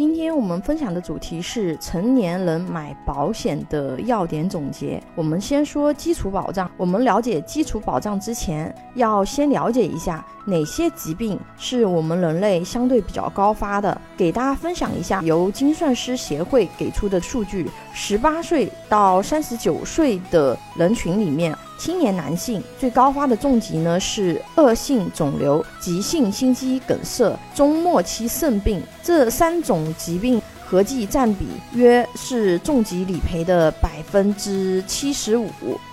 今天我们分享的主题是成年人买保险的要点总结。我们先说基础保障。我们了解基础保障之前，要先了解一下哪些疾病是我们人类相对比较高发的。给大家分享一下由精算师协会给出的数据：十八岁到三十九岁的人群里面。青年男性最高发的重疾呢是恶性肿瘤、急性心肌梗塞、中末期肾病这三种疾病合计占比约是重疾理赔的百分之七十五。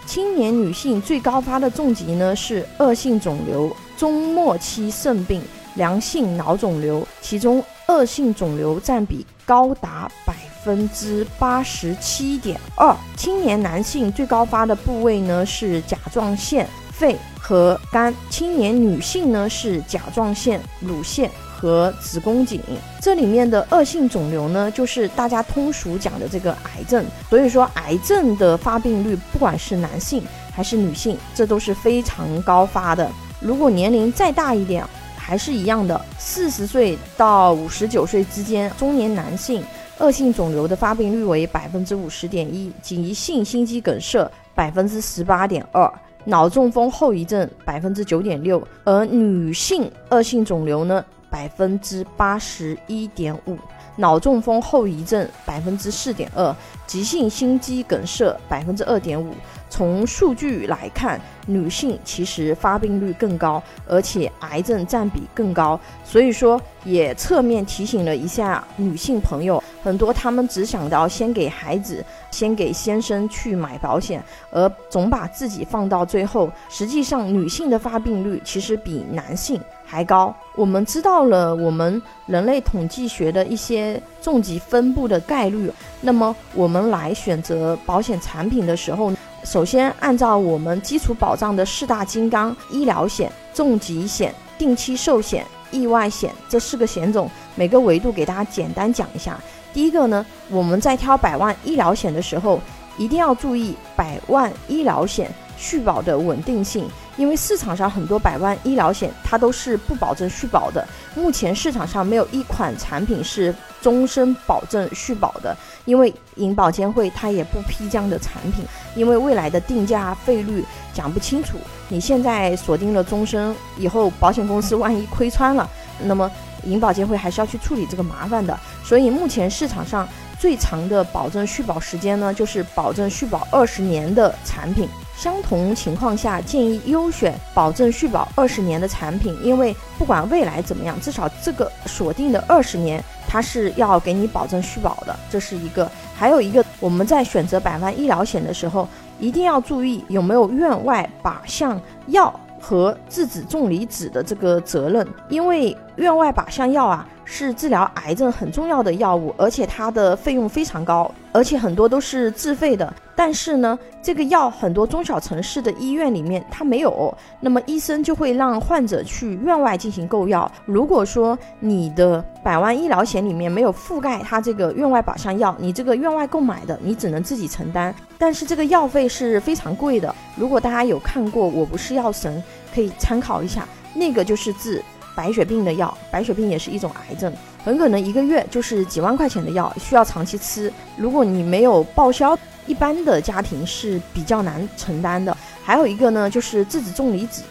青年女性最高发的重疾呢是恶性肿瘤、中末期肾病、良性脑肿瘤，其中恶性肿瘤占比高达百。分之八十七点二，青年男性最高发的部位呢是甲状腺、肺和肝；青年女性呢是甲状腺、乳腺和子宫颈。这里面的恶性肿瘤呢，就是大家通俗讲的这个癌症。所以说，癌症的发病率，不管是男性还是女性，这都是非常高发的。如果年龄再大一点，还是一样的，四十岁到五十九岁之间，中年男性。恶性肿瘤的发病率为百分之五十点一，急性心肌梗塞百分之十八点二，脑中风后遗症百分之九点六，而女性恶性肿瘤呢百分之八十一点五，脑中风后遗症百分之四点二，急性心肌梗塞百分之二点五。从数据来看，女性其实发病率更高，而且癌症占比更高，所以说也侧面提醒了一下女性朋友，很多她们只想到先给孩子、先给先生去买保险，而总把自己放到最后。实际上，女性的发病率其实比男性还高。我们知道了我们人类统计学的一些重疾分布的概率，那么我们来选择保险产品的时候。首先，按照我们基础保障的四大金刚——医疗险、重疾险、定期寿险、意外险这四个险种，每个维度给大家简单讲一下。第一个呢，我们在挑百万医疗险的时候，一定要注意百万医疗险续保的稳定性。因为市场上很多百万医疗险，它都是不保证续保的。目前市场上没有一款产品是终身保证续保的，因为银保监会它也不批这样的产品，因为未来的定价费率讲不清楚。你现在锁定了终身，以后保险公司万一亏穿了，那么银保监会还是要去处理这个麻烦的。所以目前市场上最长的保证续保时间呢，就是保证续保二十年的产品。相同情况下，建议优选保证续保二十年的产品，因为不管未来怎么样，至少这个锁定的二十年，它是要给你保证续保的，这是一个。还有一个，我们在选择百万医疗险的时候，一定要注意有没有院外靶向药和质子重离子的这个责任，因为院外靶向药啊。是治疗癌症很重要的药物，而且它的费用非常高，而且很多都是自费的。但是呢，这个药很多中小城市的医院里面它没有，那么医生就会让患者去院外进行购药。如果说你的百万医疗险里面没有覆盖它这个院外靶向药，你这个院外购买的，你只能自己承担。但是这个药费是非常贵的。如果大家有看过《我不是药神》，可以参考一下，那个就是治。白血病的药，白血病也是一种癌症，很可能一个月就是几万块钱的药，需要长期吃。如果你没有报销，一般的家庭是比较难承担的。还有一个呢，就是质子重离子，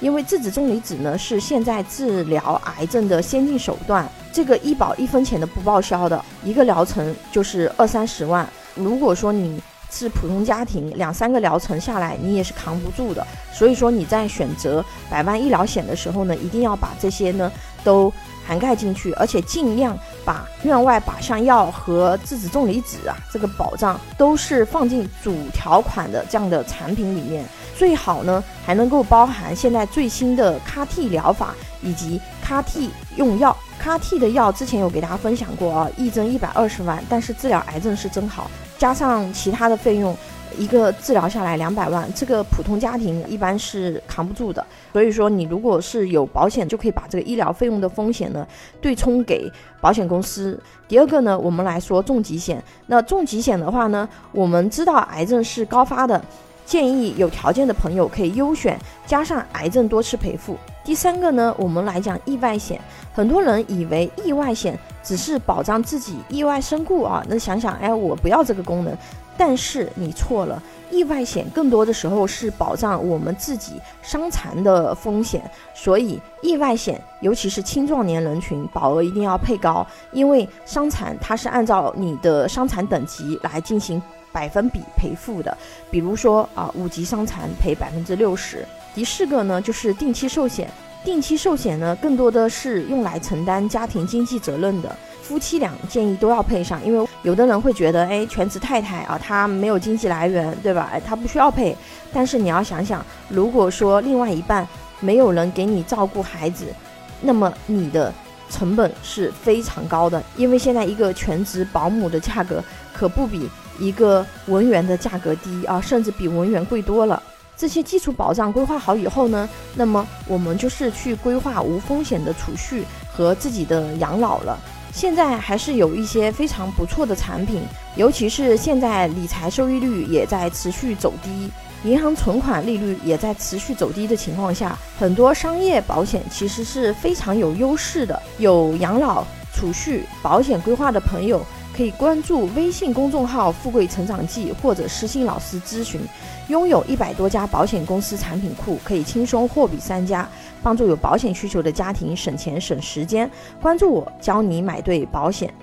因为质子重离子呢是现在治疗癌症的先进手段，这个医保一分钱都不报销的，一个疗程就是二三十万。如果说你是普通家庭，两三个疗程下来，你也是扛不住的。所以说你在选择百万医疗险的时候呢，一定要把这些呢都涵盖进去，而且尽量把院外靶向药和质子重离子啊这个保障都是放进主条款的这样的产品里面。最好呢还能够包含现在最新的 CAR-T 疗法以及 CAR-T 用药。CAR-T 的药之前有给大家分享过啊，一针一百二十万，但是治疗癌症是真好。加上其他的费用，一个治疗下来两百万，这个普通家庭一般是扛不住的。所以说，你如果是有保险，就可以把这个医疗费用的风险呢对冲给保险公司。第二个呢，我们来说重疾险。那重疾险的话呢，我们知道癌症是高发的，建议有条件的朋友可以优选加上癌症多次赔付。第三个呢，我们来讲意外险。很多人以为意外险只是保障自己意外身故啊，那想想，哎，我不要这个功能。但是你错了，意外险更多的时候是保障我们自己伤残的风险，所以意外险，尤其是青壮年人群，保额一定要配高，因为伤残它是按照你的伤残等级来进行百分比赔付的，比如说啊，五级伤残赔百分之六十。第四个呢，就是定期寿险，定期寿险呢，更多的是用来承担家庭经济责任的。夫妻俩建议都要配上，因为有的人会觉得，哎，全职太太啊，她没有经济来源，对吧？哎，她不需要配。但是你要想想，如果说另外一半没有人给你照顾孩子，那么你的成本是非常高的，因为现在一个全职保姆的价格可不比一个文员的价格低啊，甚至比文员贵多了。这些基础保障规划好以后呢，那么我们就是去规划无风险的储蓄和自己的养老了。现在还是有一些非常不错的产品，尤其是现在理财收益率也在持续走低，银行存款利率也在持续走低的情况下，很多商业保险其实是非常有优势的。有养老储蓄保险规划的朋友，可以关注微信公众号“富贵成长记”或者私信老师咨询。拥有一百多家保险公司产品库，可以轻松货比三家。帮助有保险需求的家庭省钱省时间，关注我，教你买对保险。